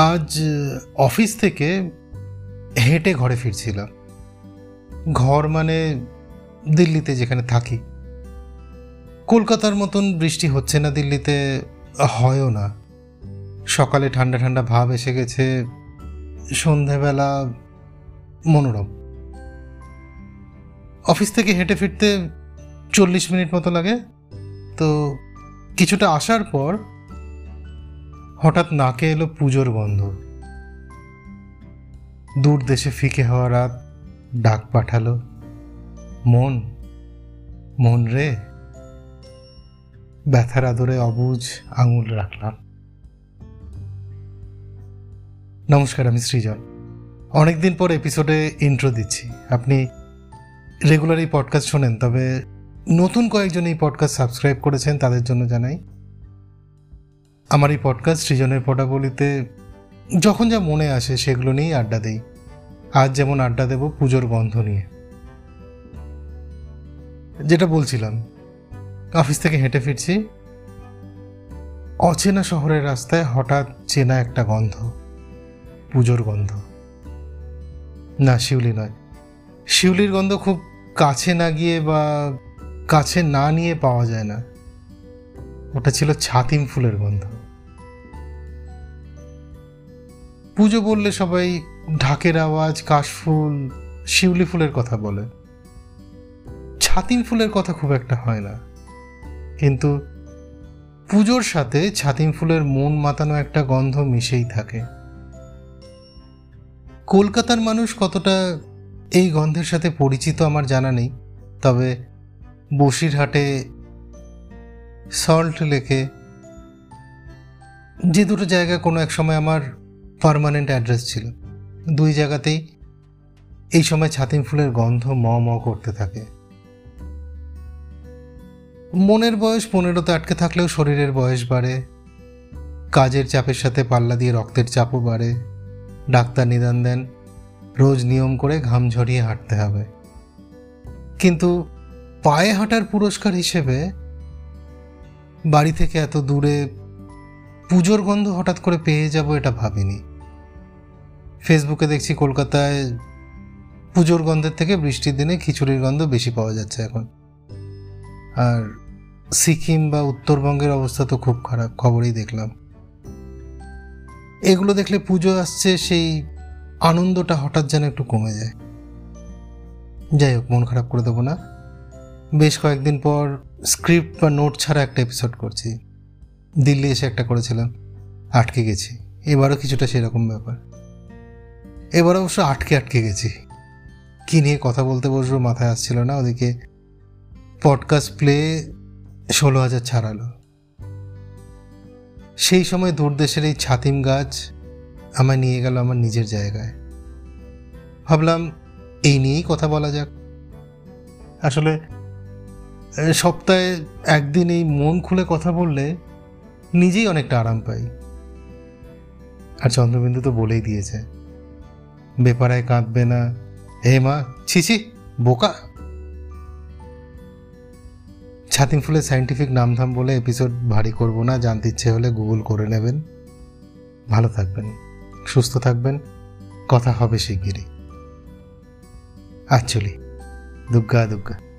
আজ অফিস থেকে হেঁটে ঘরে ফিরছিলাম ঘর মানে দিল্লিতে যেখানে থাকি। কলকাতার মতন বৃষ্টি হচ্ছে না দিল্লিতে, হয়ও না। সকালে ঠান্ডা ঠান্ডা ভাব এসে গেছে, সন্ধেবেলা মনোরম। অফিস থেকে হেঁটে ফিরতে চল্লিশ মিনিট মতো লাগে। তো কিছুটা আসার পর হঠাৎ নাকে এলো পুজোর গন্ধ। দূর দেশে ফিকে হওয়া রাত ডাক পাঠালো। মন মন রে। ব্যথার আদরে অবুজ আঙুল রাখলাম। নমস্কার, আমি সৃজন। অনেকদিন পর এপিসোডে ইন্ট্রো দিচ্ছি। আপনি রেগুলার এই পডকাস্ট শোনেন, তবে নতুন কয়েকজন এই পডকাস্ট সাবস্ক্রাইব করেছেন, তাদের জন্য জানাই আমার এই পডকাস্ট সৃজনের পটাবলিতে যখন যা মনে আসে সেগুলো নিয়েই আড্ডা দিই। আজ যেমন আড্ডা দেব পুজোর গন্ধ নিয়ে। যেটা বলছিলাম অফিস থেকে হেঁটে ফিরছি, অচেনা শহরের রাস্তায় হঠাৎ চেনা একটা গন্ধ, পুজোর গন্ধ। না, শিউলি নয়। শিউলির গন্ধ খুব কাছে না গিয়ে বা কাছে না নিয়ে পাওয়া যায় না। ওটা ছিল ছাতিম ফুলের গন্ধ। পুজো বললে সবাই ঢাকের আওয়াজ কাশফুল শিউলি ফুলের কথা বলে। ছাতিম ফুলের কথা খুব একটা হয় না। কিন্তু পুজোর সাথে ছাতিম ফুলের মন মাতানো একটা গন্ধ মিশেই থাকে। কলকাতার মানুষ কতটা এই গন্ধের সাথে পরিচিত আমার জানা নেই, তবে বসিরহাটে সল্ট লেকে যে দুটো জায়গা কোনো এক সময় আমার পারমানেন্ট অ্যাড্রেস ছিল। দুই জায়গাতেই এই সময় ছাতিম ফুলের গন্ধ ম ম করতে থাকে। মনের বয়স পনেরোতে আটকে থাকলেও শরীরের বয়স বাড়ে। কাজের চাপের সাথে পাল্লা দিয়ে রক্তের চাপও বাড়ে। ডাক্তার নিদান দেন, রোজ নিয়ম করে ঘাম ঝরিয়ে হাঁটতে হবে। কিন্তু পায়ে হাঁটার পুরস্কার হিসেবে বাড়ি থেকে এত দূরে পুজোর গন্ধ হঠাৎ করে পেয়ে যাব এটা ভাবিনি। ফেসবুকে দেখছি কলকাতায় পুজোর গন্ধের থেকে বৃষ্টির দিনে খিচুড়ির গন্ধ বেশি পাওয়া যাচ্ছে এখন। আর সিকিম বা উত্তরবঙ্গের অবস্থা তো খুব খারাপ, খবরেই দেখলাম। এগুলো দেখলে পুজো আসছে, সেই আনন্দটা হঠাৎ যেন একটু কমে যায়। যাই হোক, মন খারাপ করে দেবো না। বেশ কয়েকদিন পর স্ক্রিপ্ট বা নোট ছাড়া একটা এপিসোড করছি। দিল্লি এসে একটা করেছিলাম, আটকে গেছি। এবারও কিছুটা সেরকম ব্যাপার। এবার অবশ্য আটকে আটকে গেছি। কী নিয়ে কথা বলতে বসবো মাথায় আসছিল না, ওদিকে পডকাস্ট প্লে ষোলো হাজার ছাড়ালো সেই সময় দূর দেশের এই ছাতিম গাছ আমায় নিয়ে গেল আমার নিজের জায়গায়। ভাবলাম, এই নিয়েই কথা বলা যাক। আসলে সপ্তাহে একদিন এই মন খুলে কথা বললে নিজেই অনেকটা আরাম পাই। আর চন্দ্রবিন্দু তো বলেই দিয়েছে বেপারায় কাঁদবে না। হে মা ছিছি বোকা। ছাতিম ফুলের সাইন্টিফিক নামধাম বলে এপিসোড ভারী করব না, জানতে ইচ্ছে হলে গুগল করে নেবেন। ভালো থাকবেন, সুস্থ থাকবেন, কথা হবে শিগগিরই। অ্যাকচুয়ালি দুগ্গা দুগ্গা।